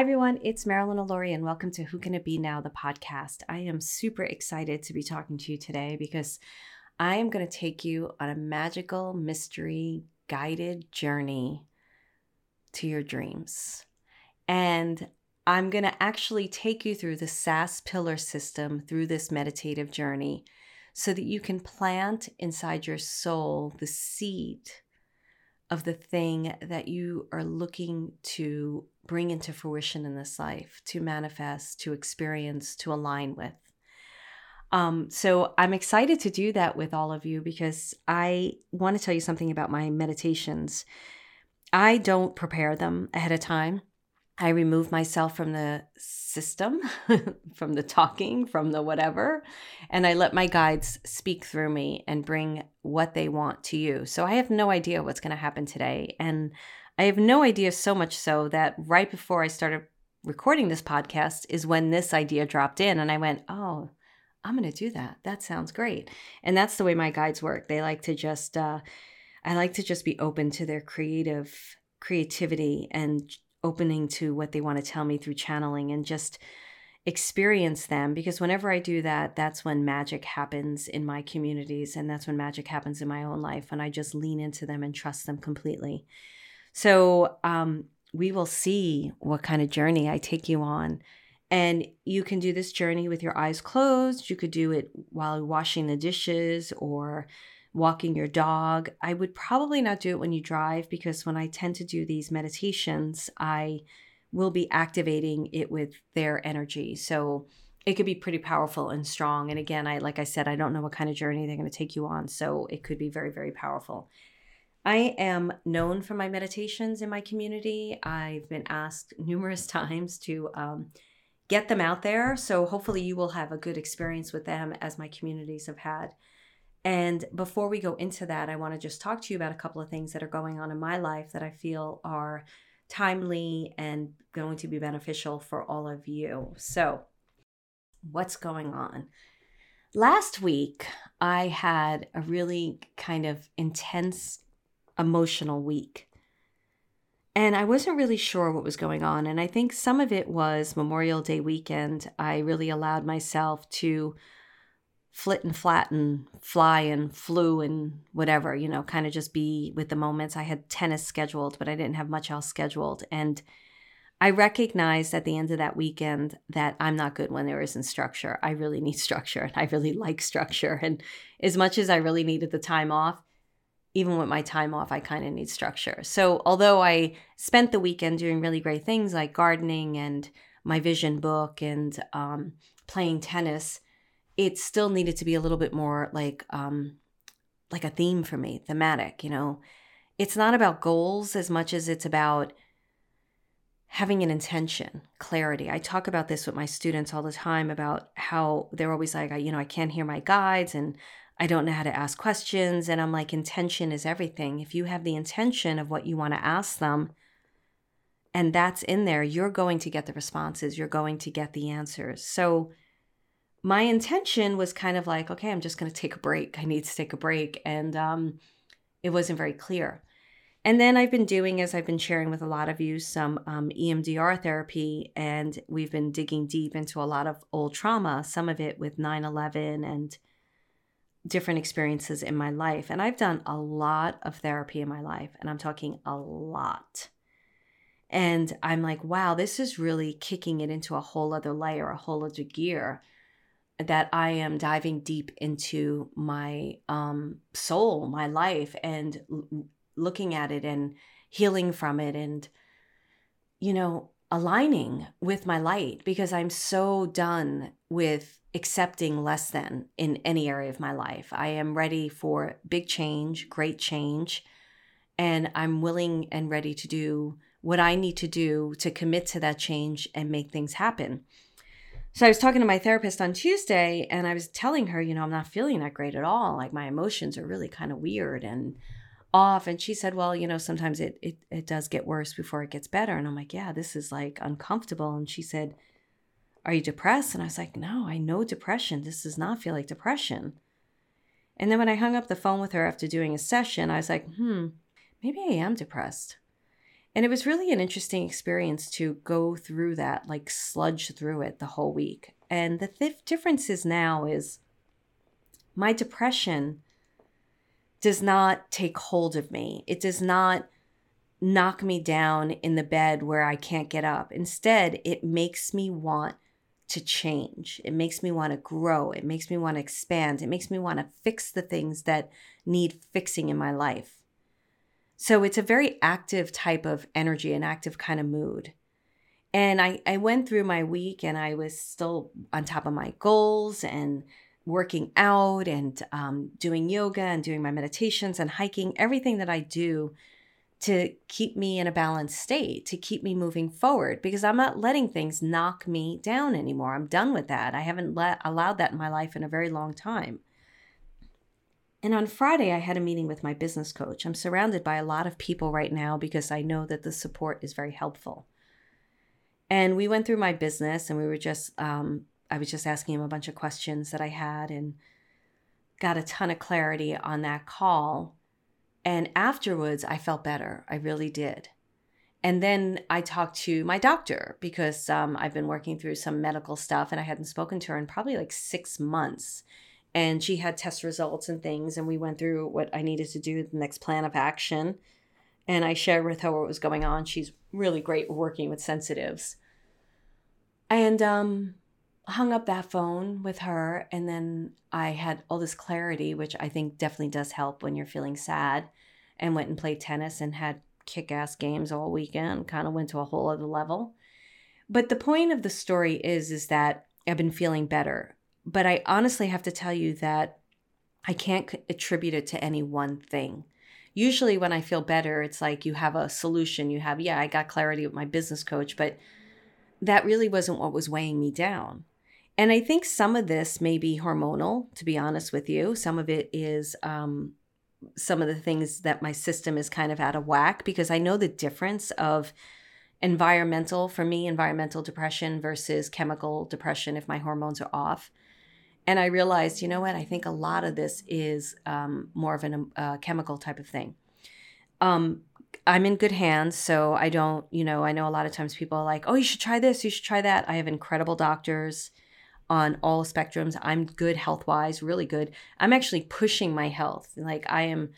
Hi, everyone. It's Marilyn Alauria, and welcome to Who Can It Be Now, the podcast. I am super excited to be talking to you today because I am going to take you on a magical, mystery, guided journey to your dreams. And I'm going to actually take you through the SAS pillar system through this meditative journey so that you can plant inside your soul the seed of the thing that you are looking to bring into fruition in this life, to manifest, to experience, to align with. Um, so I'm excited to do that with all of you because I want to tell you something about my meditations. I don't prepare them ahead of time. I remove myself from the system, from the talking, from the whatever, and I let my guides speak through me and bring what they want to you. So I have no idea what's going to happen today. And I have no idea so much so that right before I started recording this podcast is when this idea dropped in. And I went, oh, I'm going to do that. That sounds great. And that's the way my guides work. They like to just, uh, I like to just be open to their creative creativity and opening to what they want to tell me through channeling and just experience them because whenever I do that, that's when magic happens in my communities and that's when magic happens in my own life and I just lean into them and trust them completely. So, um, we will see what kind of journey I take you on. And you can do this journey with your eyes closed. You could do it while washing the dishes or walking your dog. I would probably not do it when you drive because when I tend to do these meditations, I will be activating it with their energy. So it could be pretty powerful and strong. And again, I like I said, I don't know what kind of journey they're going to take you on, so it could be very very powerful. I am known for my meditations in my community. I've been asked numerous times to um, get them out there. So hopefully, you will have a good experience with them as my communities have had. And before we go into that, I want to just talk to you about a couple of things that are going on in my life that I feel are timely and going to be beneficial for all of you. So, what's going on? Last week, I had a really kind of intense emotional week. And I wasn't really sure what was going on. And I think some of it was Memorial Day weekend. I really allowed myself to flit and flatten, fly and flew and whatever, you know, kind of just be with the moments. I had tennis scheduled, but I didn't have much else scheduled. And I recognized at the end of that weekend that I'm not good when there isn't structure. I really need structure and I really like structure. And as much as I really needed the time off, even with my time off, I kind of need structure. So, although I spent the weekend doing really great things like gardening and my vision book and um, playing tennis, it still needed to be a little bit more like um like a theme for me thematic you know it's not about goals as much as it's about having an intention clarity i talk about this with my students all the time about how they're always like you know i can't hear my guides and i don't know how to ask questions and i'm like intention is everything if you have the intention of what you want to ask them and that's in there you're going to get the responses you're going to get the answers so my intention was kind of like, okay, I'm just going to take a break. I need to take a break. And um, it wasn't very clear. And then I've been doing, as I've been sharing with a lot of you, some um, EMDR therapy. And we've been digging deep into a lot of old trauma, some of it with 9 11 and different experiences in my life. And I've done a lot of therapy in my life, and I'm talking a lot. And I'm like, wow, this is really kicking it into a whole other layer, a whole other gear that I am diving deep into my um, soul, my life, and l- looking at it and healing from it and, you know, aligning with my light because I'm so done with accepting less than in any area of my life. I am ready for big change, great change, and I'm willing and ready to do what I need to do to commit to that change and make things happen. So I was talking to my therapist on Tuesday and I was telling her, you know, I'm not feeling that great at all. Like my emotions are really kind of weird and off. And she said, well, you know, sometimes it, it, it does get worse before it gets better. And I'm like, yeah, this is like uncomfortable. And she said, are you depressed? And I was like, no, I know depression. This does not feel like depression. And then when I hung up the phone with her after doing a session, I was like, hmm, maybe I am depressed. And it was really an interesting experience to go through that, like sludge through it the whole week. And the th- difference is now is my depression does not take hold of me. It does not knock me down in the bed where I can't get up. Instead, it makes me want to change. It makes me want to grow. It makes me want to expand. It makes me want to fix the things that need fixing in my life. So it's a very active type of energy, an active kind of mood. And I, I went through my week and I was still on top of my goals and working out and um, doing yoga and doing my meditations and hiking, everything that I do to keep me in a balanced state, to keep me moving forward, because I'm not letting things knock me down anymore. I'm done with that. I haven't let, allowed that in my life in a very long time. And on Friday, I had a meeting with my business coach. I'm surrounded by a lot of people right now because I know that the support is very helpful. And we went through my business and we were just, um, I was just asking him a bunch of questions that I had and got a ton of clarity on that call and afterwards, I felt better. I really did. And then I talked to my doctor because um, I've been working through some medical stuff and I hadn't spoken to her in probably like six months. And she had test results and things. And we went through what I needed to do, the next plan of action. And I shared with her what was going on. She's really great working with sensitives. And um, hung up that phone with her and then I had all this clarity which I think definitely does help when you're feeling sad and went and played tennis and had kick-ass games all weekend kind of went to a whole other level. But the point of the story is is that I've been feeling better. But I honestly have to tell you that I can't attribute it to any one thing. Usually when I feel better it's like you have a solution. You have yeah I got clarity with my business coach but that really wasn't what was weighing me down and I think some of this may be hormonal, to be honest with you. Some of it is um, some of the things that my system is kind of out of whack because I know the difference of environmental, for me, environmental depression versus chemical depression if my hormones are off. And I realized, you know what? I think a lot of this is um, more of a uh, chemical type of thing. Um, I'm in good hands, so I don't, you know, I know a lot of times people are like, oh, you should try this, you should try that. I have incredible doctors on all spectrums. I'm good health wise, really good. I'm actually pushing my health. Like I am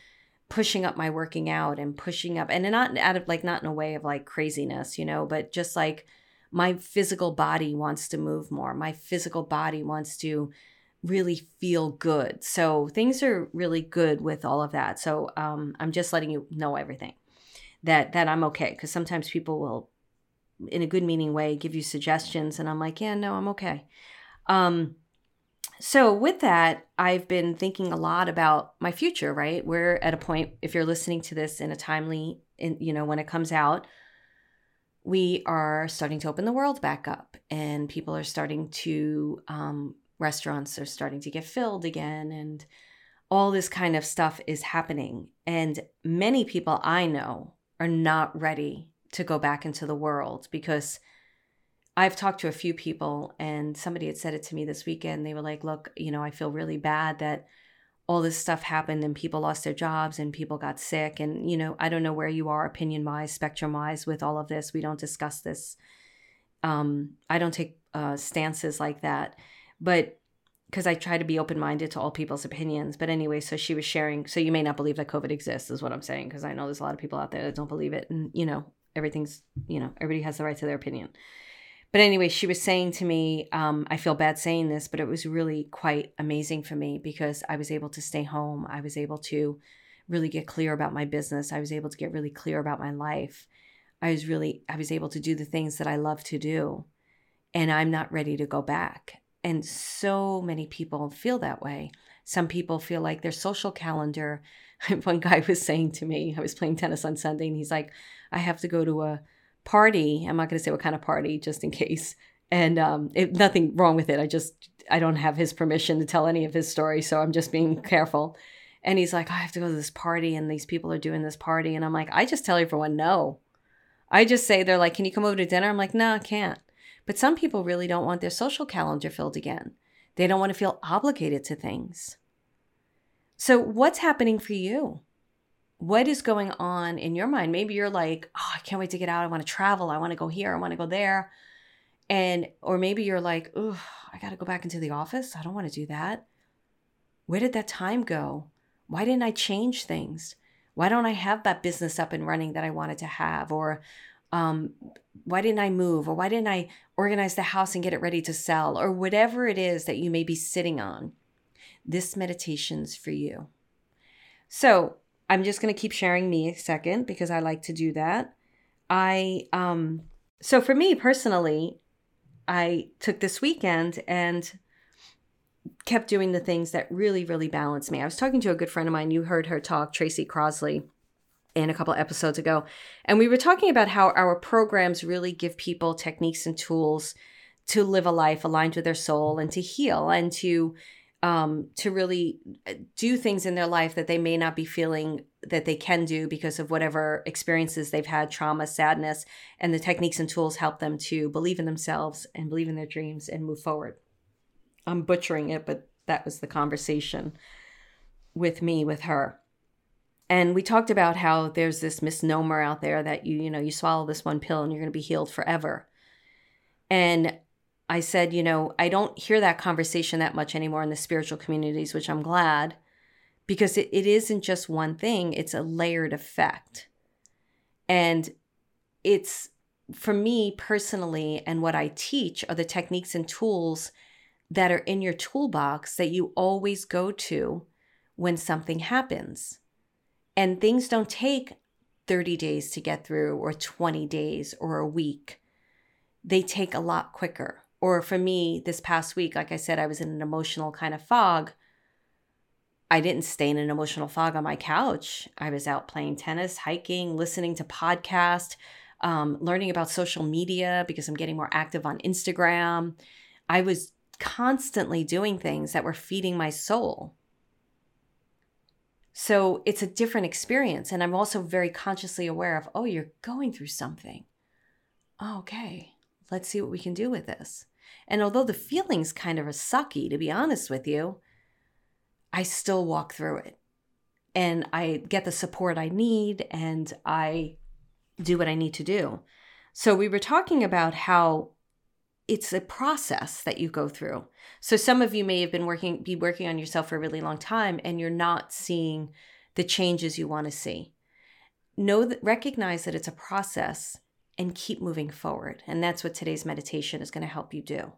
pushing up my working out and pushing up and not out of like not in a way of like craziness, you know, but just like my physical body wants to move more. My physical body wants to really feel good. So things are really good with all of that. So um, I'm just letting you know everything that that I'm okay because sometimes people will in a good meaning way give you suggestions and I'm like, yeah, no, I'm okay. Um, so with that, I've been thinking a lot about my future, right? We're at a point, if you're listening to this in a timely, in, you know, when it comes out, we are starting to open the world back up and people are starting to, um, restaurants are starting to get filled again and all this kind of stuff is happening. And many people I know are not ready to go back into the world because I've talked to a few people, and somebody had said it to me this weekend. They were like, Look, you know, I feel really bad that all this stuff happened and people lost their jobs and people got sick. And, you know, I don't know where you are opinion wise, spectrum wise with all of this. We don't discuss this. Um, I don't take uh, stances like that. But because I try to be open minded to all people's opinions. But anyway, so she was sharing. So you may not believe that COVID exists, is what I'm saying, because I know there's a lot of people out there that don't believe it. And, you know, everything's, you know, everybody has the right to their opinion. But anyway, she was saying to me, um, I feel bad saying this, but it was really quite amazing for me because I was able to stay home. I was able to really get clear about my business. I was able to get really clear about my life. I was really, I was able to do the things that I love to do. And I'm not ready to go back. And so many people feel that way. Some people feel like their social calendar. One guy was saying to me, I was playing tennis on Sunday, and he's like, I have to go to a party. I'm not going to say what kind of party, just in case. And um, it, nothing wrong with it. I just I don't have his permission to tell any of his story, so I'm just being careful. And he's like, I have to go to this party, and these people are doing this party, and I'm like, I just tell everyone no. I just say they're like, can you come over to dinner? I'm like, no, nah, I can't. But some people really don't want their social calendar filled again. They don't want to feel obligated to things. So, what's happening for you? What is going on in your mind? Maybe you're like, oh, I can't wait to get out. I want to travel. I want to go here. I want to go there. And, or maybe you're like, oh, I got to go back into the office. I don't want to do that. Where did that time go? Why didn't I change things? Why don't I have that business up and running that I wanted to have? Or um, why didn't I move? Or why didn't I organize the house and get it ready to sell? Or whatever it is that you may be sitting on. This meditation's for you. So I'm just going to keep sharing me a second because I like to do that. I, um, so for me personally, I took this weekend and kept doing the things that really, really balanced me. I was talking to a good friend of mine. You heard her talk, Tracy Crossley, in a couple episodes ago. And we were talking about how our programs really give people techniques and tools to live a life aligned with their soul and to heal and to um, to really uh, do things in their life that they may not be feeling that they can do because of whatever experiences they've had, trauma, sadness, and the techniques and tools help them to believe in themselves and believe in their dreams and move forward. I'm butchering it, but that was the conversation with me with her. And we talked about how there's this misnomer out there that you, you know, you swallow this one pill and you're going to be healed forever. And I said, you know, I don't hear that conversation that much anymore in the spiritual communities, which I'm glad because it, it isn't just one thing, it's a layered effect. And it's for me personally, and what I teach are the techniques and tools that are in your toolbox that you always go to when something happens. And things don't take 30 days to get through, or 20 days, or a week. They take a lot quicker. Or for me, this past week, like I said, I was in an emotional kind of fog. I didn't stay in an emotional fog on my couch. I was out playing tennis, hiking, listening to podcasts, um, learning about social media because I'm getting more active on Instagram. I was constantly doing things that were feeding my soul. So it's a different experience. And I'm also very consciously aware of, oh, you're going through something. Oh, okay, let's see what we can do with this. And although the feeling's kind of a sucky, to be honest with you, I still walk through it. And I get the support I need and I do what I need to do. So we were talking about how it's a process that you go through. So some of you may have been working be working on yourself for a really long time and you're not seeing the changes you want to see. Know that recognize that it's a process and keep moving forward. And that's what today's meditation is going to help you do.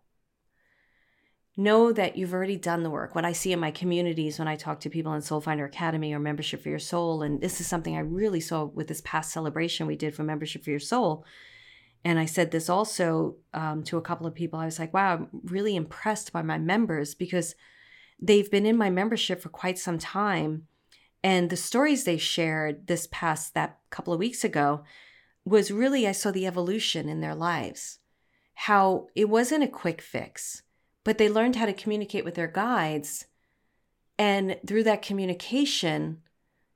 Know that you've already done the work. What I see in my communities when I talk to people in Soul Finder Academy or Membership for Your Soul, and this is something I really saw with this past celebration we did for Membership for Your Soul, and I said this also um, to a couple of people. I was like, wow, I'm really impressed by my members because they've been in my membership for quite some time. And the stories they shared this past that couple of weeks ago was really, I saw the evolution in their lives. How it wasn't a quick fix, but they learned how to communicate with their guides. And through that communication,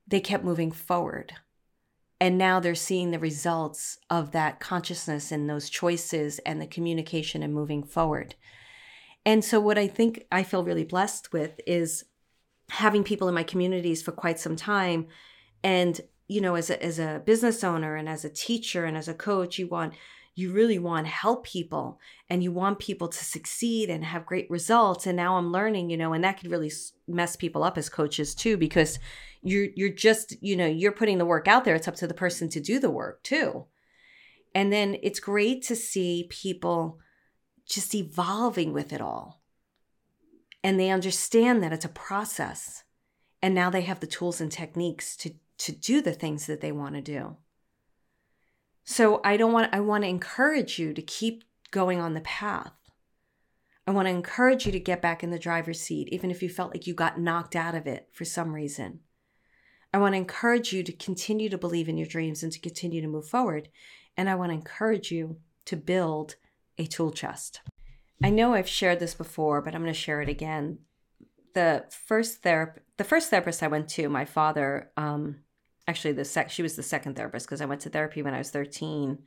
they kept moving forward. And now they're seeing the results of that consciousness and those choices and the communication and moving forward. And so, what I think I feel really blessed with is having people in my communities for quite some time. And, you know, as a, as a business owner and as a teacher and as a coach, you want you really want to help people and you want people to succeed and have great results. And now i'm learning you know and that could really mess people up as coaches too because you're you're just you know you're putting the work out there. It's up to the person to do the work too. And then it's great to see people just evolving with it all. And they understand that it's a process. And now they have the tools and techniques to to do the things that they want to do so I don't want I want to encourage you to keep going on the path. I want to encourage you to get back in the driver's seat even if you felt like you got knocked out of it for some reason. I want to encourage you to continue to believe in your dreams and to continue to move forward. And I want to encourage you to build a tool chest. I know I've shared this before, but I'm going to share it again. The first therapist, the first therapist I went to, my father, um, actually the sec she was the second therapist because I went to therapy when I was 13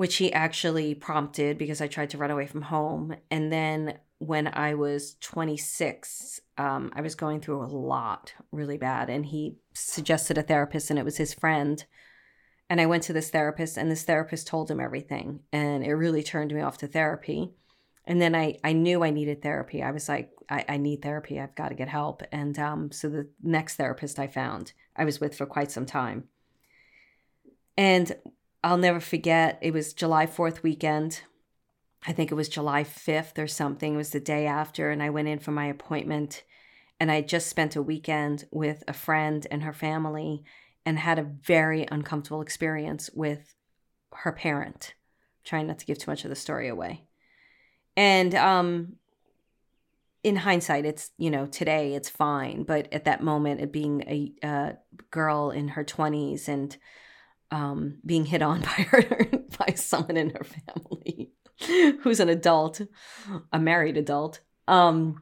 which he actually prompted because I tried to run away from home. And then when I was 26, um, I was going through a lot really bad. And he suggested a therapist, and it was his friend. And I went to this therapist, and this therapist told him everything. And it really turned me off to therapy. And then I, I knew I needed therapy. I was like, I, I need therapy. I've got to get help. And um, so the next therapist I found, I was with for quite some time. And I'll never forget, it was July 4th weekend. I think it was July 5th or something. It was the day after. And I went in for my appointment. And I just spent a weekend with a friend and her family and had a very uncomfortable experience with her parent. trying not to give too much of the story away. And um, in hindsight, it's, you know, today it's fine. But at that moment, it being a, a girl in her 20s and um, being hit on by her, by someone in her family who's an adult, a married adult, um,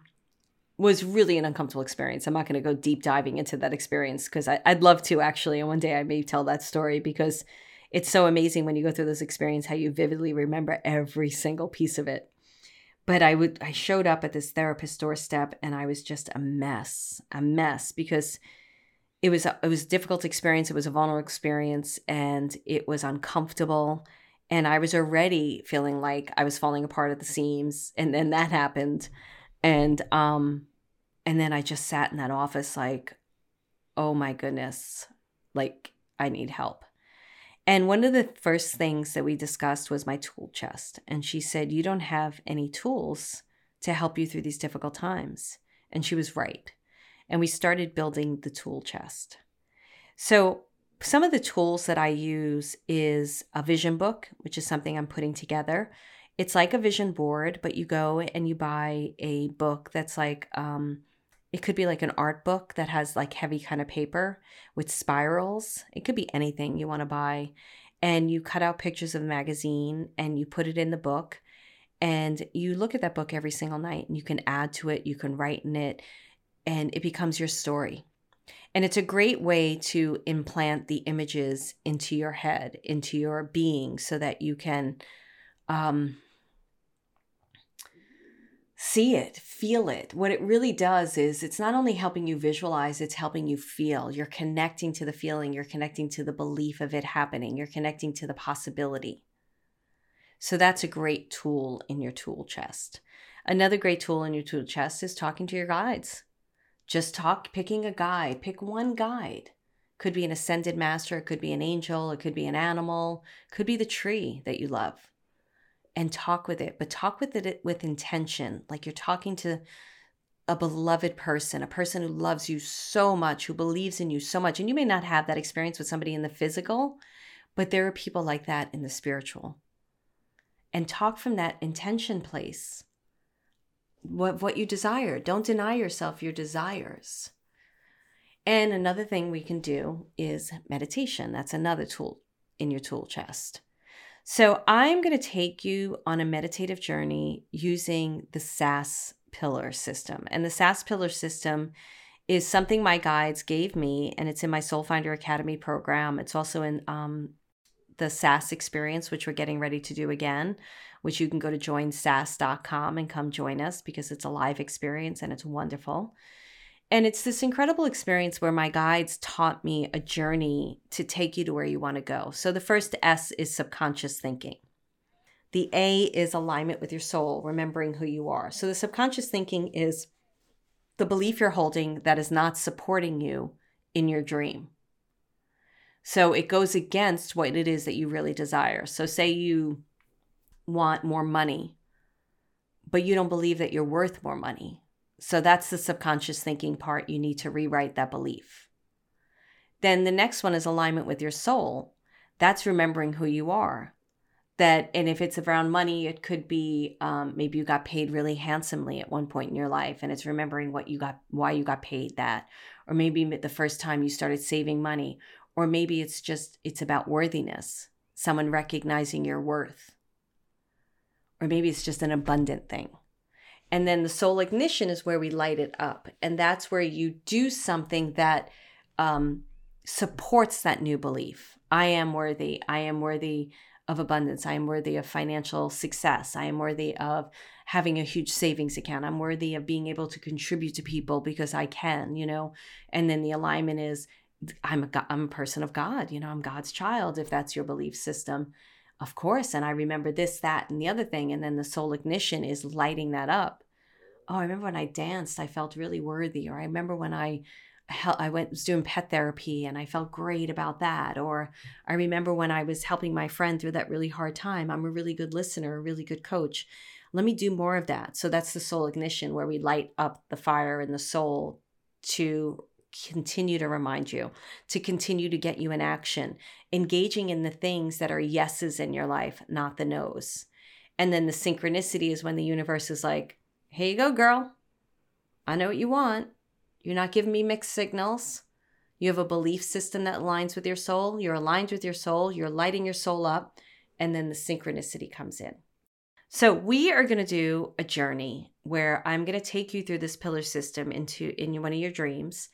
was really an uncomfortable experience. I'm not going to go deep diving into that experience because I'd love to actually. And one day I may tell that story because it's so amazing when you go through this experience how you vividly remember every single piece of it but I would I showed up at this therapist's doorstep and I was just a mess, a mess because it was a, it was a difficult experience. It was a vulnerable experience, and it was uncomfortable. And I was already feeling like I was falling apart at the seams. And then that happened, and um, and then I just sat in that office like, oh my goodness, like I need help. And one of the first things that we discussed was my tool chest. And she said, You don't have any tools to help you through these difficult times. And she was right. And we started building the tool chest. So, some of the tools that I use is a vision book, which is something I'm putting together. It's like a vision board, but you go and you buy a book that's like um, it could be like an art book that has like heavy kind of paper with spirals. It could be anything you want to buy. And you cut out pictures of the magazine and you put it in the book. And you look at that book every single night and you can add to it, you can write in it, and it becomes your story. And it's a great way to implant the images into your head, into your being, so that you can um, see it, feel it. What it really does is it's not only helping you visualize, it's helping you feel. You're connecting to the feeling, you're connecting to the belief of it happening, you're connecting to the possibility. So that's a great tool in your tool chest. Another great tool in your tool chest is talking to your guides. Just talk, picking a guide, pick one guide. Could be an ascended master, it could be an angel, it could be an animal, could be the tree that you love and talk with it, but talk with it with intention, like you're talking to a beloved person, a person who loves you so much, who believes in you so much. And you may not have that experience with somebody in the physical, but there are people like that in the spiritual. And talk from that intention place. What, what you desire. Don't deny yourself your desires. And another thing we can do is meditation. That's another tool in your tool chest. So I'm going to take you on a meditative journey using the SAS pillar system. And the SAS pillar system is something my guides gave me, and it's in my Soul Finder Academy program. It's also in um, the SAS experience, which we're getting ready to do again, which you can go to joinsas.com and come join us because it's a live experience and it's wonderful. And it's this incredible experience where my guides taught me a journey to take you to where you want to go. So the first S is subconscious thinking. The A is alignment with your soul, remembering who you are. So the subconscious thinking is the belief you're holding that is not supporting you in your dream. So it goes against what it is that you really desire. So, say you want more money, but you don't believe that you're worth more money. So that's the subconscious thinking part. You need to rewrite that belief. Then the next one is alignment with your soul. That's remembering who you are. That, and if it's around money, it could be um, maybe you got paid really handsomely at one point in your life, and it's remembering what you got, why you got paid that, or maybe the first time you started saving money, or maybe it's just it's about worthiness, someone recognizing your worth, or maybe it's just an abundant thing. And then the soul ignition is where we light it up. And that's where you do something that um, supports that new belief. I am worthy. I am worthy of abundance. I am worthy of financial success. I am worthy of having a huge savings account. I'm worthy of being able to contribute to people because I can, you know. And then the alignment is I'm a I'm a person of God, you know, I'm God's child if that's your belief system. Of course, and I remember this, that, and the other thing and then the soul ignition is lighting that up. Oh, I remember when I danced, I felt really worthy or I remember when I I went was doing pet therapy and I felt great about that. Or I remember when I was helping my friend through that really hard time. I'm a really good listener, a really good coach. Let me do more of that. So that's the soul ignition where we light up the fire in the soul to continue to remind you, to continue to get you in action, engaging in the things that are yeses in your life, not the nos. And then the synchronicity is when the universe is like, here you go, girl. I know what you want. You're not giving me mixed signals. You have a belief system that aligns with your soul. You're aligned with your soul. You're lighting your soul up. And then the synchronicity comes in. So we are going to do a journey where I'm going to take you through this pillar system into in one of your dreams.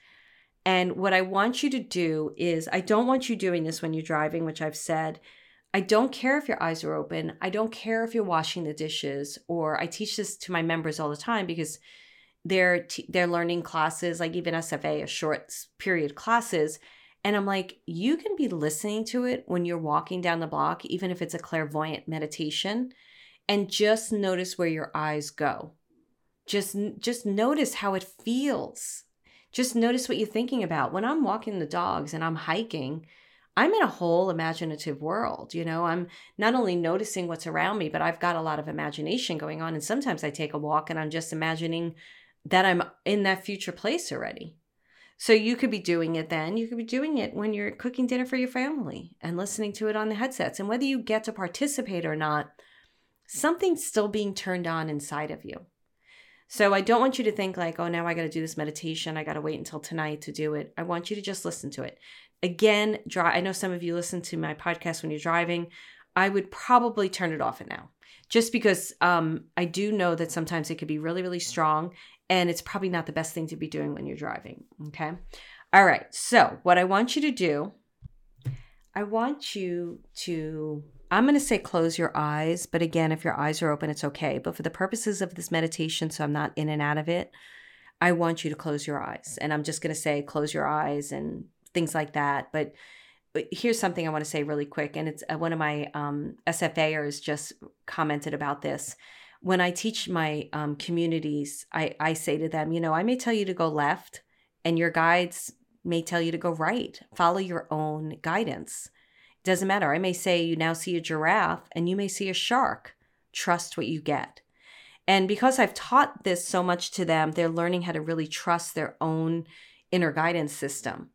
And what I want you to do is I don't want you doing this when you're driving, which I've said. I don't care if your eyes are open. I don't care if you're washing the dishes or I teach this to my members all the time because they're t- they're learning classes like even SFA a short period classes and I'm like you can be listening to it when you're walking down the block even if it's a clairvoyant meditation and just notice where your eyes go just just notice how it feels just notice what you're thinking about when I'm walking the dogs and I'm hiking I'm in a whole imaginative world. You know, I'm not only noticing what's around me, but I've got a lot of imagination going on. And sometimes I take a walk and I'm just imagining that I'm in that future place already. So you could be doing it then. You could be doing it when you're cooking dinner for your family and listening to it on the headsets. And whether you get to participate or not, something's still being turned on inside of you. So I don't want you to think like, oh, now I got to do this meditation. I got to wait until tonight to do it. I want you to just listen to it. Again, dry, I know some of you listen to my podcast when you're driving. I would probably turn it off at now just because um, I do know that sometimes it could be really, really strong and it's probably not the best thing to be doing when you're driving. Okay. All right. So, what I want you to do, I want you to, I'm going to say close your eyes, but again, if your eyes are open, it's okay. But for the purposes of this meditation, so I'm not in and out of it, I want you to close your eyes. And I'm just going to say close your eyes and things like that. But, but here's something I want to say really quick. And it's uh, one of my um, SFAers just commented about this when I teach my um, communities, I, I say to them, you know, I may tell you to go left, and your guides may tell you to go right. Follow your own guidance. Doesn't matter. I may say you now see a giraffe, and you may see a shark. Trust what you get. And because I've taught this so much to them, they're learning how to really trust their own inner guidance system.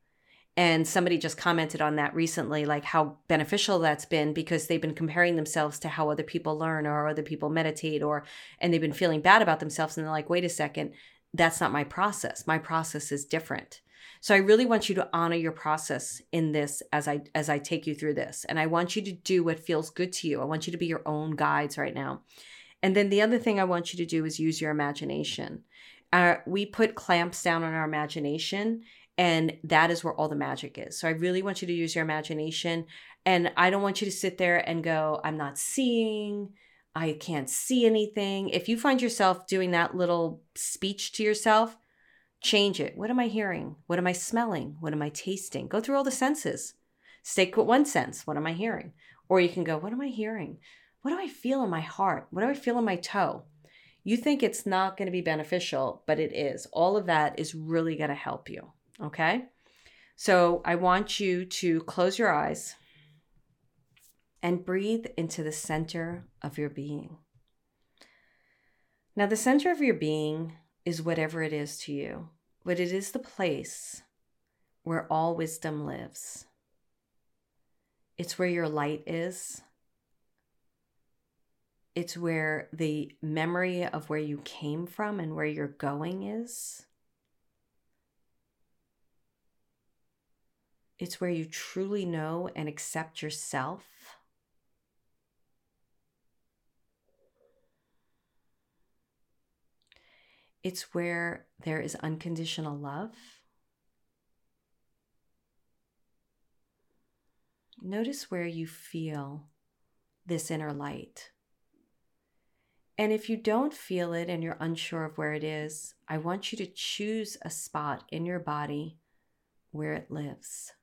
And somebody just commented on that recently, like how beneficial that's been because they've been comparing themselves to how other people learn or other people meditate or, and they've been feeling bad about themselves. And they're like, wait a second, that's not my process. My process is different. So I really want you to honor your process in this as I as I take you through this. And I want you to do what feels good to you. I want you to be your own guides right now. And then the other thing I want you to do is use your imagination. Uh, we put clamps down on our imagination and that is where all the magic is. So I really want you to use your imagination. And I don't want you to sit there and go, I'm not seeing, I can't see anything. If you find yourself doing that little speech to yourself, change it. What am I hearing? What am I smelling? What am I tasting? Go through all the senses. Stick with one sense. What am I hearing? Or you can go, What am I hearing? What do I feel in my heart? What do I feel in my toe? You think it's not going to be beneficial, but it is. All of that is really going to help you. Okay. So I want you to close your eyes and breathe into the center of your being. Now, the center of your being is whatever it is to you, but it is the place where all wisdom lives. It's where your light is. It's where the memory of where you came from and where you're going is. It's where you truly know and accept yourself. It's where there is unconditional love. Notice where you feel this inner light. And if you don't feel it and you're unsure of where it is, I want you to choose a spot in your body where it lives.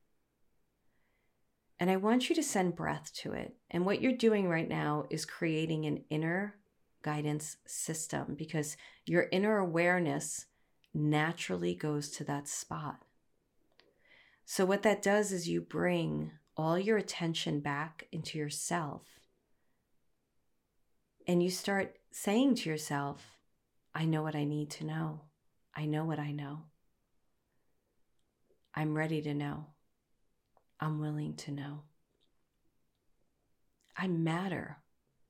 And I want you to send breath to it. And what you're doing right now is creating an inner guidance system because your inner awareness naturally goes to that spot. So, what that does is you bring all your attention back into yourself and you start saying to yourself, I know what I need to know. I know what I know. I'm ready to know. I'm willing to know. I matter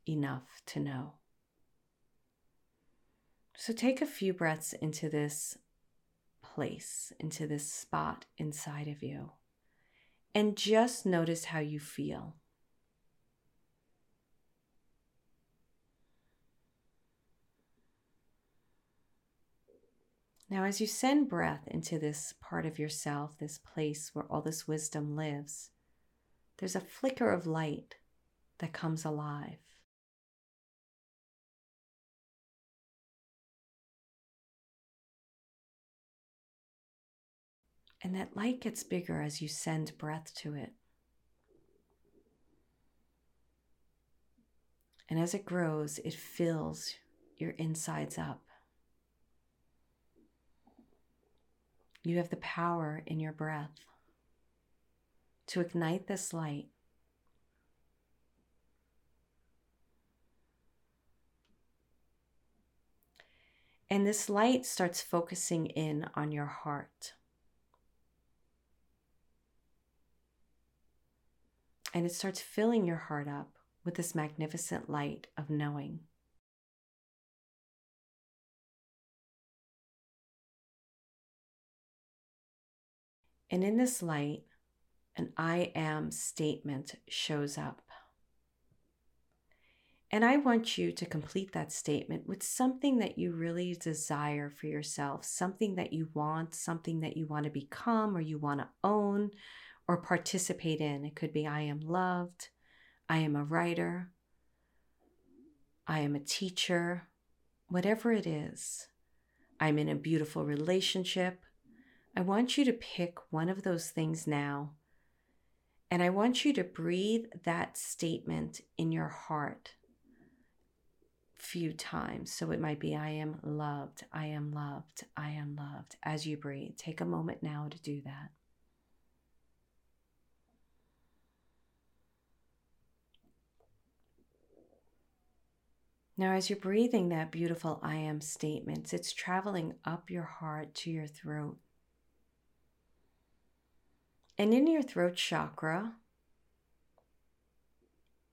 enough to know. So take a few breaths into this place, into this spot inside of you, and just notice how you feel. Now, as you send breath into this part of yourself, this place where all this wisdom lives, there's a flicker of light that comes alive. And that light gets bigger as you send breath to it. And as it grows, it fills your insides up. You have the power in your breath to ignite this light. And this light starts focusing in on your heart. And it starts filling your heart up with this magnificent light of knowing. And in this light, an I am statement shows up. And I want you to complete that statement with something that you really desire for yourself, something that you want, something that you want to become or you want to own or participate in. It could be I am loved, I am a writer, I am a teacher, whatever it is. I'm in a beautiful relationship. I want you to pick one of those things now. And I want you to breathe that statement in your heart few times. So it might be I am loved, I am loved, I am loved as you breathe. Take a moment now to do that. Now, as you're breathing that beautiful I am statements, it's traveling up your heart to your throat. And in your throat chakra,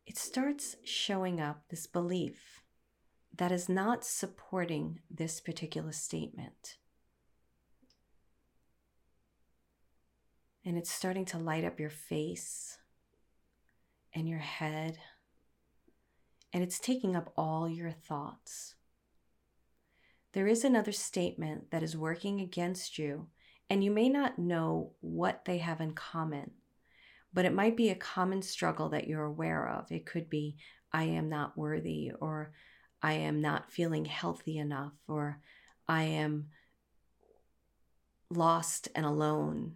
it starts showing up this belief that is not supporting this particular statement. And it's starting to light up your face and your head, and it's taking up all your thoughts. There is another statement that is working against you and you may not know what they have in common, but it might be a common struggle that you're aware of. It could be, I am not worthy, or I am not feeling healthy enough, or I am lost and alone.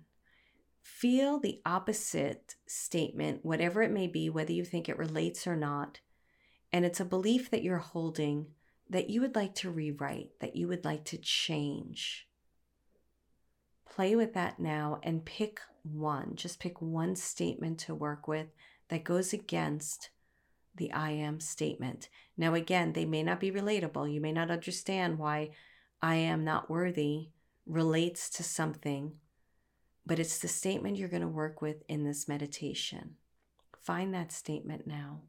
Feel the opposite statement, whatever it may be, whether you think it relates or not. And it's a belief that you're holding that you would like to rewrite, that you would like to change play with that now and pick one. Just pick one statement to work with that goes against the I am statement. Now, again, they may not be relatable. You may not understand why I am not worthy relates to something, but it's the statement you're going to work with in this meditation. Find that statement now.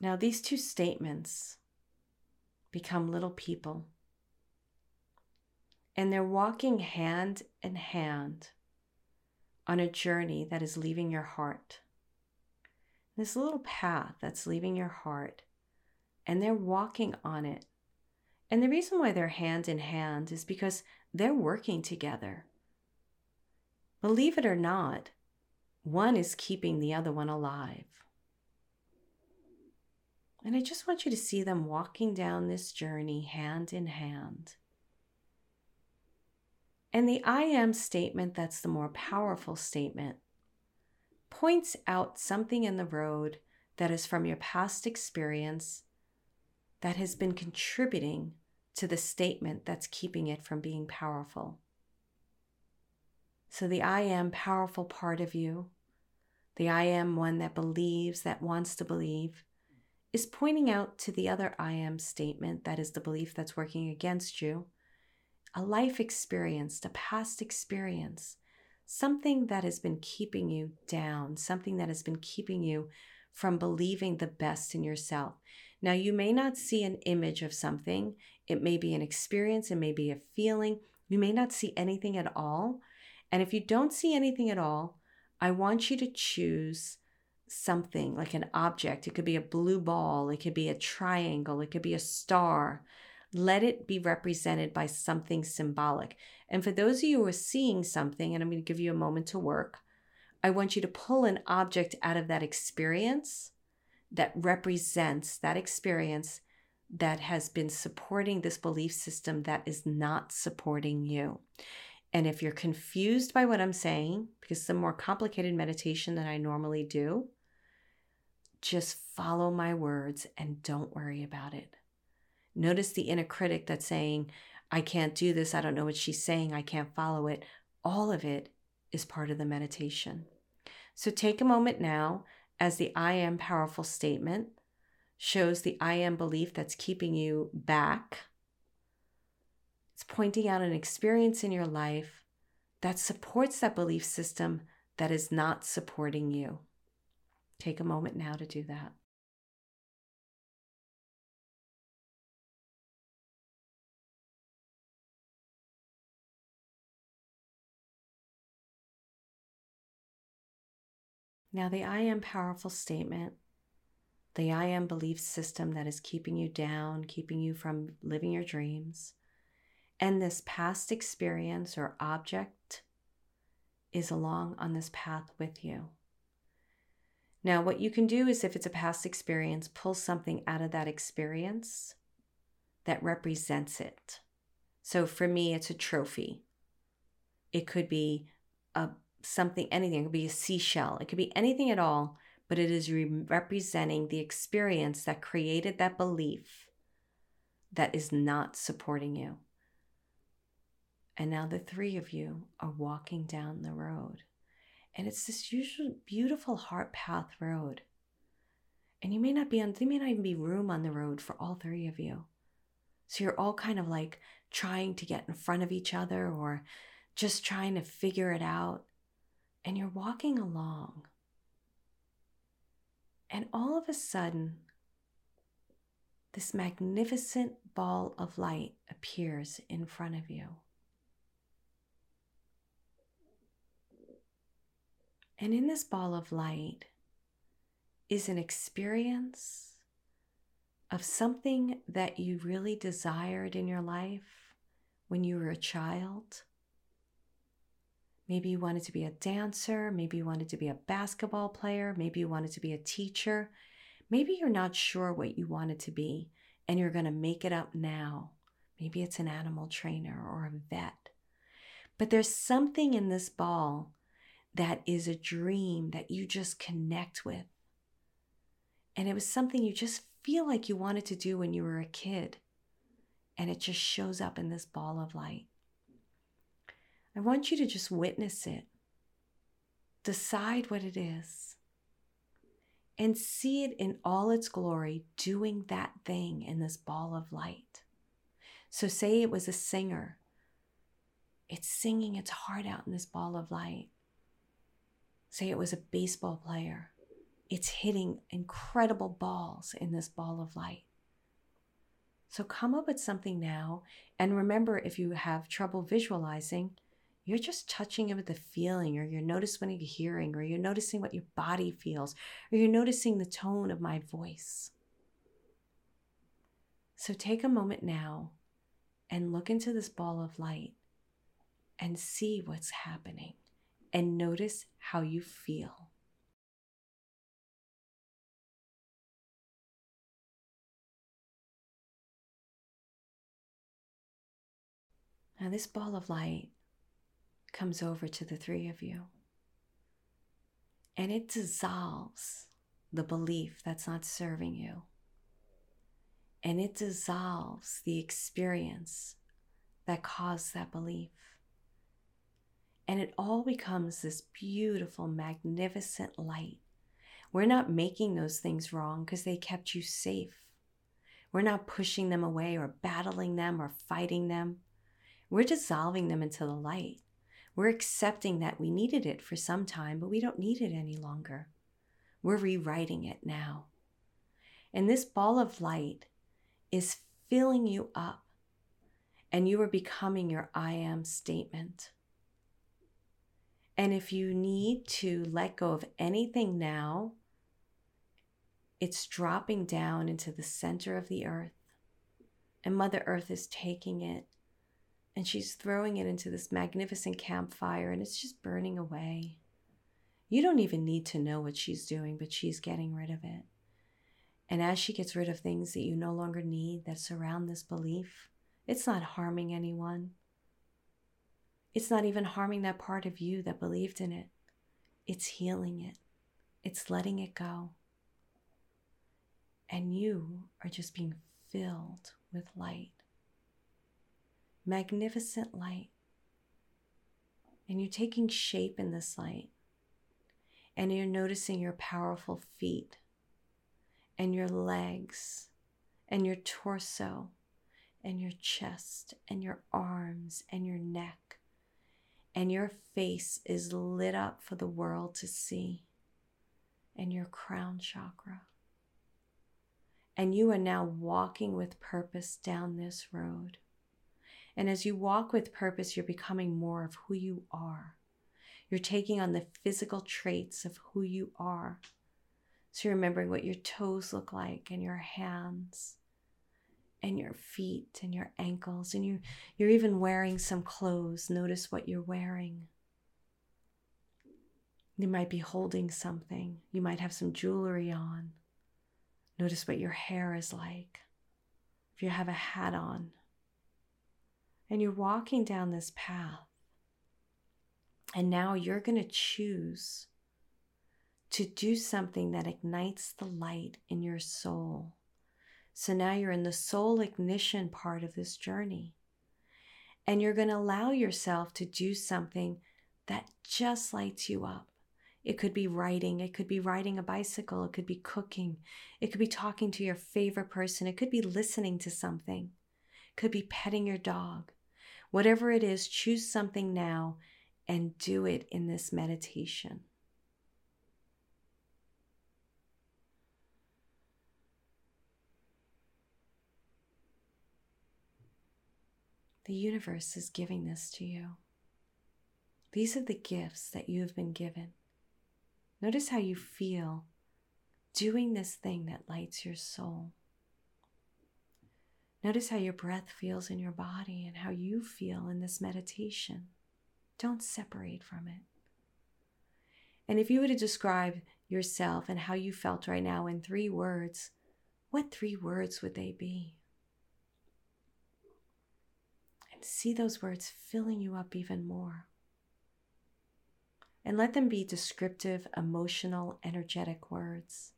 Now, these two statements become little people. And they're walking hand in hand on a journey that is leaving your heart. This little path that's leaving your heart, and they're walking on it. And the reason why they're hand in hand is because they're working together. Believe it or not, one is keeping the other one alive. And I just want you to see them walking down this journey hand in hand. And the I am statement, that's the more powerful statement, points out something in the road that is from your past experience that has been contributing to the statement that's keeping it from being powerful. So, the I am powerful part of you, the I am one that believes, that wants to believe, is pointing out to the other I am statement, that is the belief that's working against you, a life experience, a past experience, something that has been keeping you down, something that has been keeping you from believing the best in yourself. Now, you may not see an image of something, it may be an experience, it may be a feeling, you may not see anything at all. And if you don't see anything at all, I want you to choose something like an object. It could be a blue ball, it could be a triangle, it could be a star. Let it be represented by something symbolic. And for those of you who are seeing something, and I'm going to give you a moment to work, I want you to pull an object out of that experience that represents that experience that has been supporting this belief system that is not supporting you. And if you're confused by what I'm saying, because it's a more complicated meditation than I normally do, just follow my words and don't worry about it. Notice the inner critic that's saying, I can't do this. I don't know what she's saying. I can't follow it. All of it is part of the meditation. So take a moment now as the I am powerful statement shows the I am belief that's keeping you back. It's pointing out an experience in your life that supports that belief system that is not supporting you. Take a moment now to do that. Now, the I am powerful statement, the I am belief system that is keeping you down, keeping you from living your dreams, and this past experience or object is along on this path with you. Now, what you can do is if it's a past experience, pull something out of that experience that represents it. So for me, it's a trophy. It could be a something, anything. It could be a seashell. It could be anything at all, but it is re- representing the experience that created that belief that is not supporting you. And now the three of you are walking down the road. And it's this usual beautiful heart path road. And you may not be on, there may not even be room on the road for all three of you. So you're all kind of like trying to get in front of each other or just trying to figure it out. And you're walking along. And all of a sudden, this magnificent ball of light appears in front of you. And in this ball of light is an experience of something that you really desired in your life when you were a child. Maybe you wanted to be a dancer, maybe you wanted to be a basketball player, maybe you wanted to be a teacher. Maybe you're not sure what you wanted to be and you're going to make it up now. Maybe it's an animal trainer or a vet. But there's something in this ball that is a dream that you just connect with. And it was something you just feel like you wanted to do when you were a kid. And it just shows up in this ball of light. I want you to just witness it, decide what it is, and see it in all its glory doing that thing in this ball of light. So, say it was a singer, it's singing its heart out in this ball of light. Say it was a baseball player. It's hitting incredible balls in this ball of light. So come up with something now. And remember, if you have trouble visualizing, you're just touching it with the feeling, or you're noticing what you're hearing, or you're noticing what your body feels, or you're noticing the tone of my voice. So take a moment now and look into this ball of light and see what's happening and notice how you feel. Now, this ball of light comes over to the three of you and it dissolves the belief that's not serving you. And it dissolves the experience that caused that belief. And it all becomes this beautiful, magnificent light. We're not making those things wrong because they kept you safe. We're not pushing them away or battling them or fighting them. We're dissolving them into the light. We're accepting that we needed it for some time, but we don't need it any longer. We're rewriting it now. And this ball of light is filling you up, and you are becoming your I am statement. And if you need to let go of anything now, it's dropping down into the center of the earth, and Mother Earth is taking it and she's throwing it into this magnificent campfire and it's just burning away. You don't even need to know what she's doing, but she's getting rid of it. And as she gets rid of things that you no longer need that surround this belief, it's not harming anyone. It's not even harming that part of you that believed in it. It's healing it, it's letting it go. And you are just being filled with light magnificent light. And you're taking shape in this light. And you're noticing your powerful feet and your legs and your torso and your chest and your arms and your neck. And your face is lit up for the world to see. And your crown chakra. And you are now walking with purpose down this road. And as you walk with purpose, you're becoming more of who you are. You're taking on the physical traits of who you are. So you're remembering what your toes look like and your hands and your feet and your ankles. And you, you're even wearing some clothes. Notice what you're wearing. You might be holding something. You might have some jewelry on. Notice what your hair is like. If you have a hat on, and you're walking down this path. And now you're going to choose to do something that ignites the light in your soul. So now you're in the soul ignition part of this journey. And you're going to allow yourself to do something that just lights you up. It could be writing, it could be riding a bicycle, it could be cooking, it could be talking to your favorite person, it could be listening to something, it could be petting your dog, Whatever it is, choose something now and do it in this meditation. The universe is giving this to you. These are the gifts that you have been given. Notice how you feel doing this thing that lights your soul. Notice how your breath feels in your body and how you feel in this meditation. Don't separate from it. And if you were to describe yourself and how you felt right now in three words, what three words would they be? And see those words filling you up even more. And let them be descriptive, emotional, energetic words.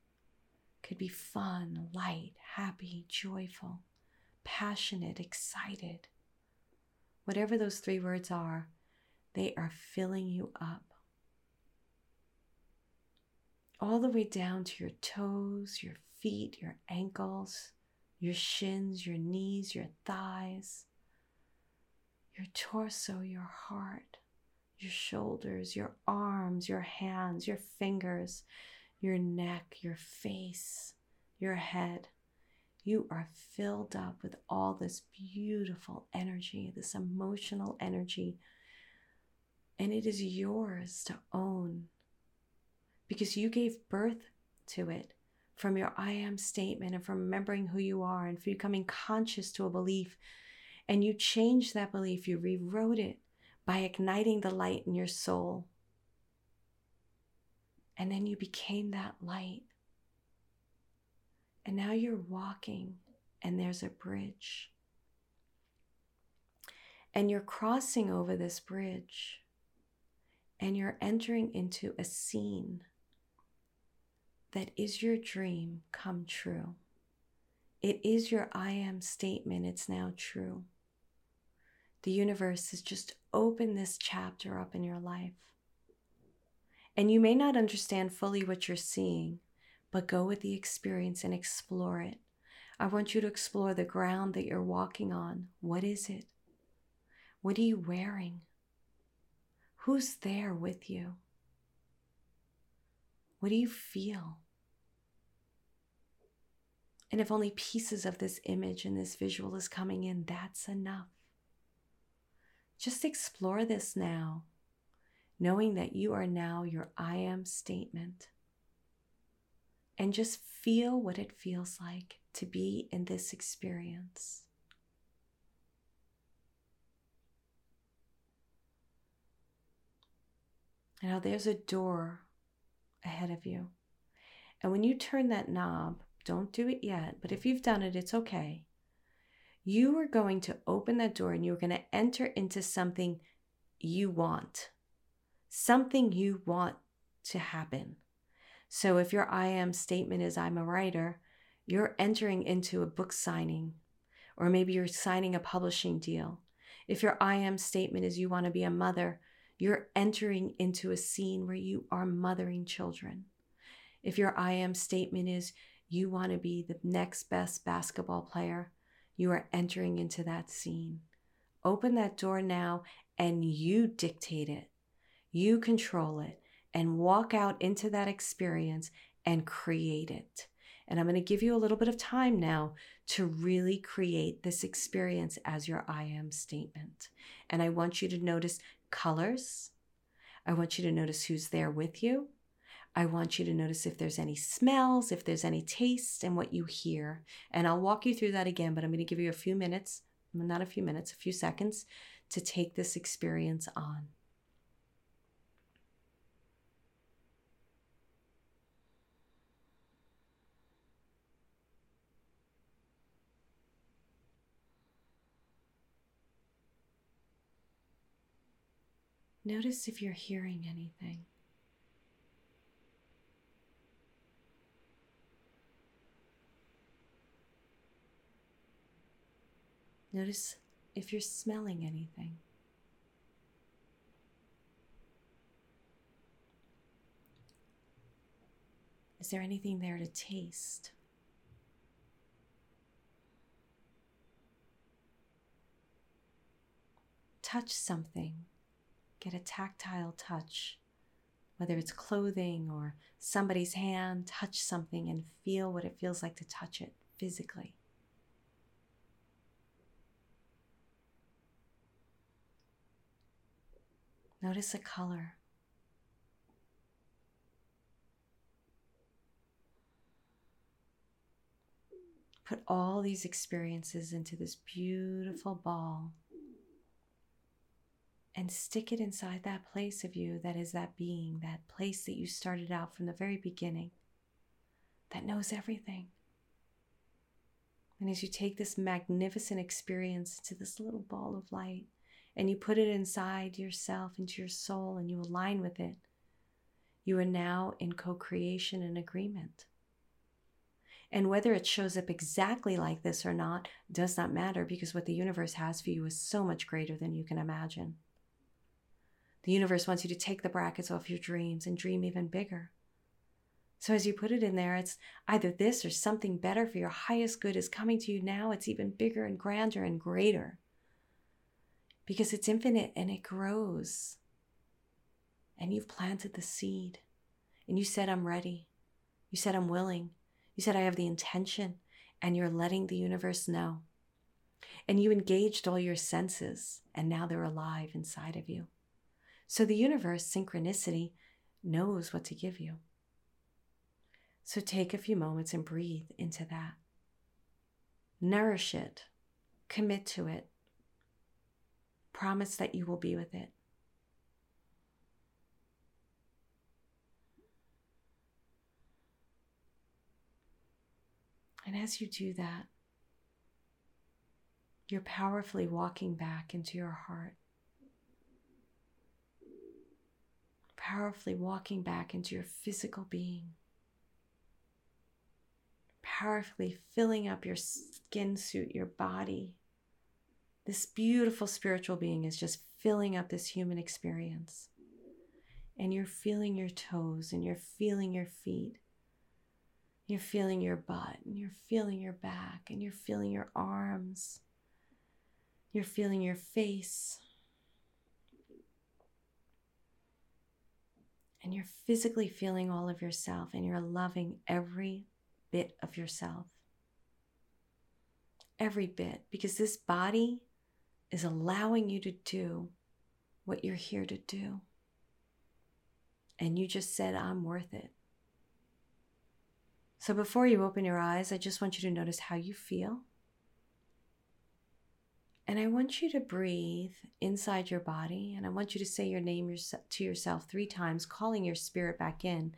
Could be fun, light, happy, joyful passionate, excited. Whatever those three words are, they are filling you up. All the way down to your toes, your feet, your ankles, your shins, your knees, your thighs, your torso, your heart, your shoulders, your arms, your hands, your fingers, your neck, your face, your head you are filled up with all this beautiful energy, this emotional energy, and it is yours to own because you gave birth to it from your I am statement and from remembering who you are and from becoming conscious to a belief. And you changed that belief, you rewrote it by igniting the light in your soul And then you became that light. And now you're walking, and there's a bridge. And you're crossing over this bridge, and you're entering into a scene that is your dream come true. It is your I am statement, it's now true. The universe has just opened this chapter up in your life. And you may not understand fully what you're seeing, but go with the experience and explore it. I want you to explore the ground that you're walking on. What is it? What are you wearing? Who's there with you? What do you feel? And if only pieces of this image and this visual is coming in, that's enough. Just explore this now knowing that you are now your I am statement. And just feel what it feels like to be in this experience. Now there's a door ahead of you. And when you turn that knob, don't do it yet, but if you've done it, it's okay. You are going to open that door and you're going to enter into something you want something you want to happen. So if your I am statement is I'm a writer, you're entering into a book signing, or maybe you're signing a publishing deal. If your I am statement is you want to be a mother, you're entering into a scene where you are mothering children. If your I am statement is you want to be the next best basketball player, you are entering into that scene. Open that door now and you dictate it. You control it and walk out into that experience and create it. And I'm going to give you a little bit of time now to really create this experience as your I am statement. And I want you to notice colors. I want you to notice who's there with you. I want you to notice if there's any smells, if there's any taste, and what you hear. And I'll walk you through that again, but I'm going to give you a few minutes, not a few minutes, a few seconds to take this experience on. Notice if you're hearing anything. Notice if you're smelling anything. Is there anything there to taste? Touch something get a tactile touch, whether it's clothing or somebody's hand, touch something and feel what it feels like to touch it physically. Notice a color. Put all these experiences into this beautiful ball and stick it inside that place of you that is that being, that place that you started out from the very beginning, that knows everything. And as you take this magnificent experience to this little ball of light and you put it inside yourself, into your soul, and you align with it, you are now in co creation and agreement. And whether it shows up exactly like this or not does not matter because what the universe has for you is so much greater than you can imagine. The universe wants you to take the brackets off your dreams and dream even bigger. So, as you put it in there, it's either this or something better for your highest good is coming to you now. It's even bigger and grander and greater because it's infinite and it grows. And you've planted the seed. And you said, I'm ready. You said, I'm willing. You said, I have the intention. And you're letting the universe know. And you engaged all your senses, and now they're alive inside of you. So the universe, synchronicity, knows what to give you. So take a few moments and breathe into that. Nourish it, commit to it, promise that you will be with it. And as you do that, you're powerfully walking back into your heart. Powerfully walking back into your physical being. Powerfully filling up your skin suit, your body, this beautiful spiritual being is just filling up this human experience. And you're feeling your toes and you're feeling your feet. You're feeling your butt and you're feeling your back and you're feeling your arms you're feeling your face. And you're physically feeling all of yourself, and you're loving every bit of yourself. Every bit, because this body is allowing you to do what you're here to do. And you just said, I'm worth it. So before you open your eyes, I just want you to notice how you feel. And I want you to breathe inside your body. And I want you to say your name to yourself three times, calling your spirit back in.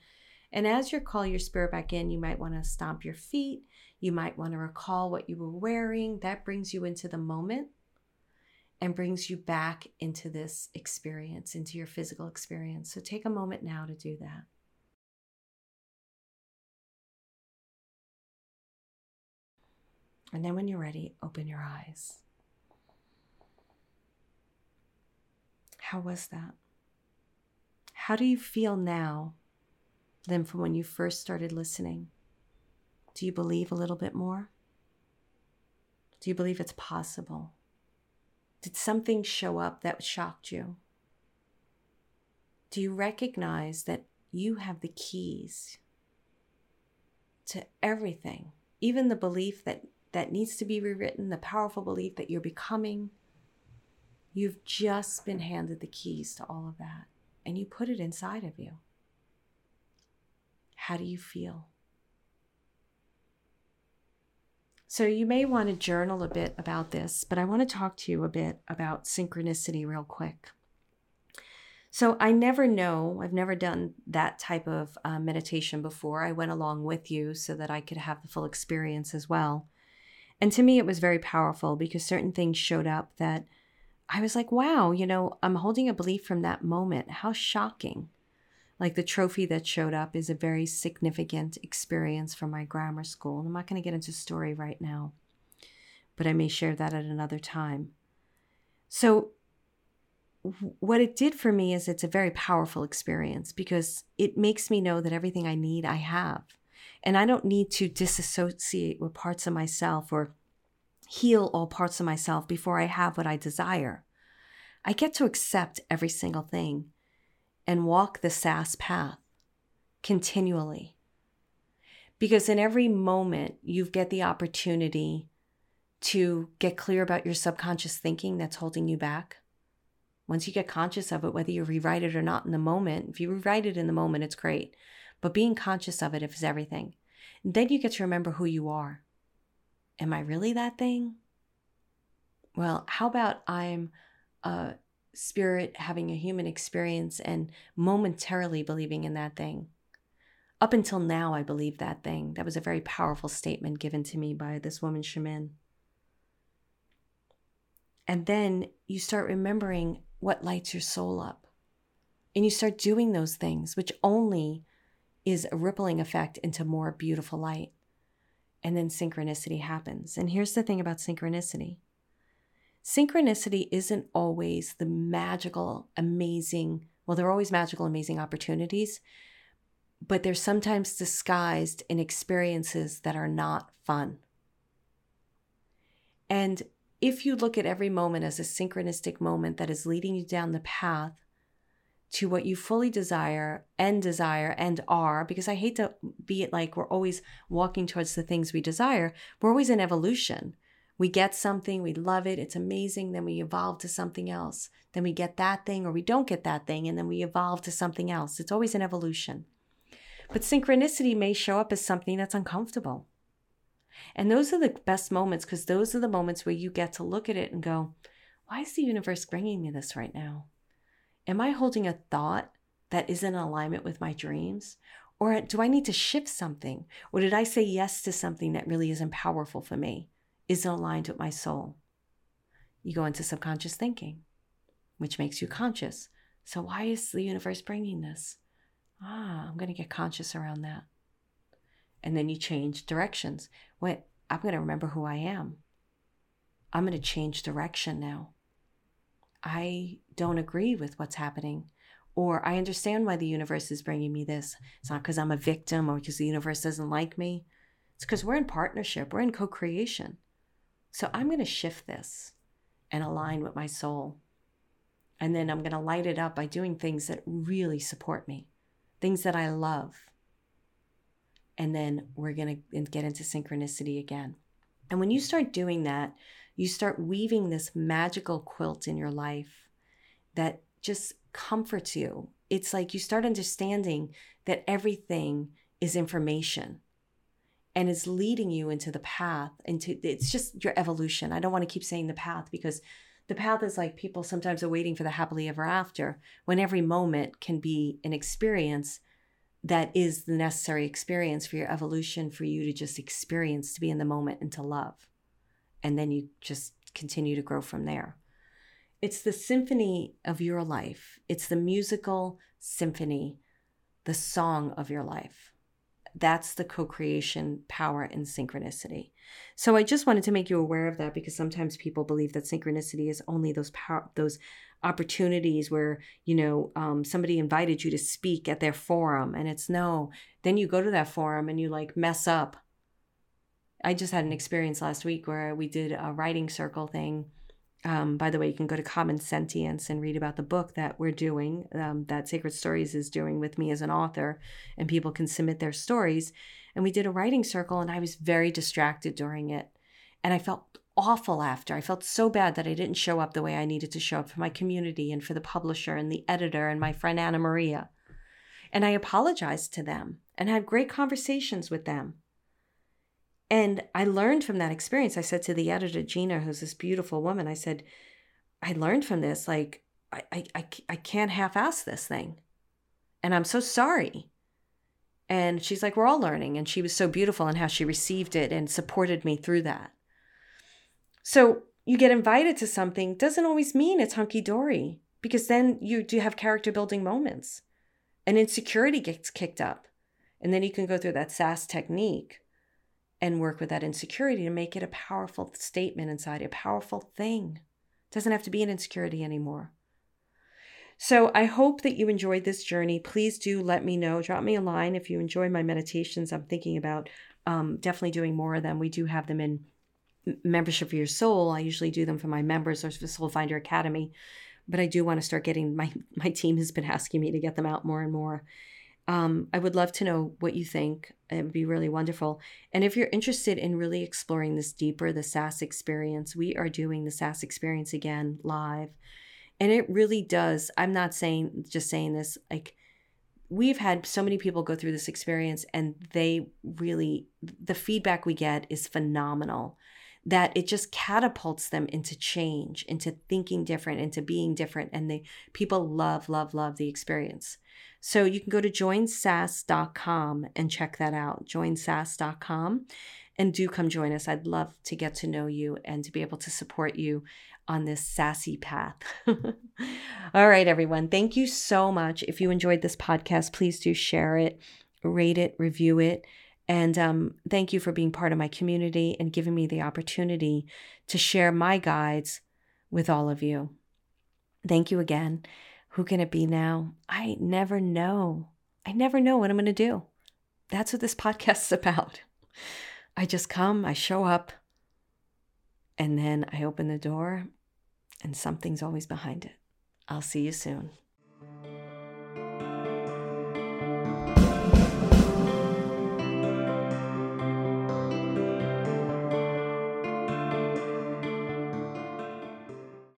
And as you're calling your spirit back in, you might want to stomp your feet. You might want to recall what you were wearing. That brings you into the moment and brings you back into this experience, into your physical experience. So take a moment now to do that. And then when you're ready, open your eyes. How was that? How do you feel now than from when you first started listening? Do you believe a little bit more? Do you believe it's possible? Did something show up that shocked you? Do you recognize that you have the keys to everything, even the belief that, that needs to be rewritten, the powerful belief that you're becoming, You've just been handed the keys to all of that, and you put it inside of you. How do you feel? So, you may want to journal a bit about this, but I want to talk to you a bit about synchronicity real quick. So, I never know, I've never done that type of uh, meditation before. I went along with you so that I could have the full experience as well. And to me, it was very powerful because certain things showed up that I was like, wow, you know, I'm holding a belief from that moment. How shocking. Like the trophy that showed up is a very significant experience from my grammar school. I'm not going to get into story right now, but I may share that at another time. So, what it did for me is it's a very powerful experience because it makes me know that everything I need, I have. And I don't need to disassociate with parts of myself or heal all parts of myself before I have what I desire. I get to accept every single thing and walk the SAS path continually. Because in every moment, you get the opportunity to get clear about your subconscious thinking that's holding you back. Once you get conscious of it, whether you rewrite it or not in the moment, if you rewrite it in the moment, it's great. But being conscious of it is everything. And then you get to remember who you are. Am I really that thing? Well, how about I'm a spirit having a human experience and momentarily believing in that thing? Up until now, I believe that thing. That was a very powerful statement given to me by this woman, Shaman. And then you start remembering what lights your soul up. And you start doing those things, which only is a rippling effect into more beautiful light and then synchronicity happens. And here's the thing about synchronicity synchronicity isn't always the magical, amazing, well, they're always magical, amazing opportunities, but they're sometimes disguised in experiences that are not fun. And if you look at every moment as a synchronistic moment that is leading you down the path to what you fully desire and desire and are, because I hate to be like we're always walking towards the things we desire. We're always in evolution. We get something, we love it, it's amazing, then we evolve to something else. Then we get that thing or we don't get that thing, and then we evolve to something else. It's always an evolution. But synchronicity may show up as something that's uncomfortable. And those are the best moments because those are the moments where you get to look at it and go, why is the universe bringing me this right now? Am I holding a thought that is in alignment with my dreams? Or do I need to shift something? Or did I say yes to something that really isn't powerful for me, isn't aligned with my soul? You go into subconscious thinking, which makes you conscious. So, why is the universe bringing this? Ah, I'm going to get conscious around that. And then you change directions. Wait, I'm going to remember who I am. I'm going to change direction now. I don't agree with what's happening. Or I understand why the universe is bringing me this. It's not because I'm a victim or because the universe doesn't like me. It's because we're in partnership, we're in co creation. So I'm going to shift this and align with my soul. And then I'm going to light it up by doing things that really support me, things that I love. And then we're going to get into synchronicity again. And when you start doing that, you start weaving this magical quilt in your life that just comforts you. It's like you start understanding that everything is information and is leading you into the path into it's just your evolution. I don't want to keep saying the path because the path is like people sometimes are waiting for the happily ever after when every moment can be an experience that is the necessary experience for your evolution for you to just experience to be in the moment and to love and then you just continue to grow from there it's the symphony of your life. It's the musical symphony, the song of your life. That's the co creation power and synchronicity. So I just wanted to make you aware of that because sometimes people believe that synchronicity is only those power, those opportunities where you know um, somebody invited you to speak at their forum and it's no then you go to that forum and you like mess up i just had an experience last week where we did a writing circle thing um, by the way, you can go to Common Sentience and read about the book that we're doing, um, that Sacred Stories is doing with me as an author, and people can submit their stories. And we did a writing circle, and I was very distracted during it. And I felt awful after. I felt so bad that I didn't show up the way I needed to show up for my community and for the publisher and the editor and my friend Anna Maria. And I apologized to them and had great conversations with them. And I learned from that experience. I said to the editor, Gina, who's this beautiful woman, I said, I learned from this, like, I, I, I, can't half ass this thing. And I'm so sorry. And she's like, We're all learning. And she was so beautiful in how she received it and supported me through that. So you get invited to something doesn't always mean it's hunky dory because then you do have character building moments and insecurity gets kicked up. And then you can go through that SAS technique and work with that insecurity to make it a powerful statement inside, a powerful thing. It doesn't have to be an insecurity anymore. So I hope that you enjoyed this journey. Please do let me know. Drop me a line if you enjoy my meditations. I'm thinking about um, definitely doing more of them. We do have them in membership for your soul. I usually do them for my members or for Soul Finder Academy, but I do want to start getting my my team has been asking me to get them out more and more. Um, I would love to know what you think. It would be really wonderful. And if you're interested in really exploring this deeper, the SAS experience, we are doing the SAS experience again live. And it really does. I'm not saying, just saying this, like, we've had so many people go through this experience and they really, the feedback we get is phenomenal that it just catapults them into change, into thinking different, into being different. And they people love, love, love the experience. So you can go to joinsas.com and check that out. Joinsas.com and do come join us. I'd love to get to know you and to be able to support you on this sassy path. All right, everyone. Thank you so much. If you enjoyed this podcast, please do share it, rate it, review it. And um, thank you for being part of my community and giving me the opportunity to share my guides with all of you. Thank you again. Who can it be now? I never know. I never know what I'm going to do. That's what this podcast is about. I just come, I show up, and then I open the door, and something's always behind it. I'll see you soon.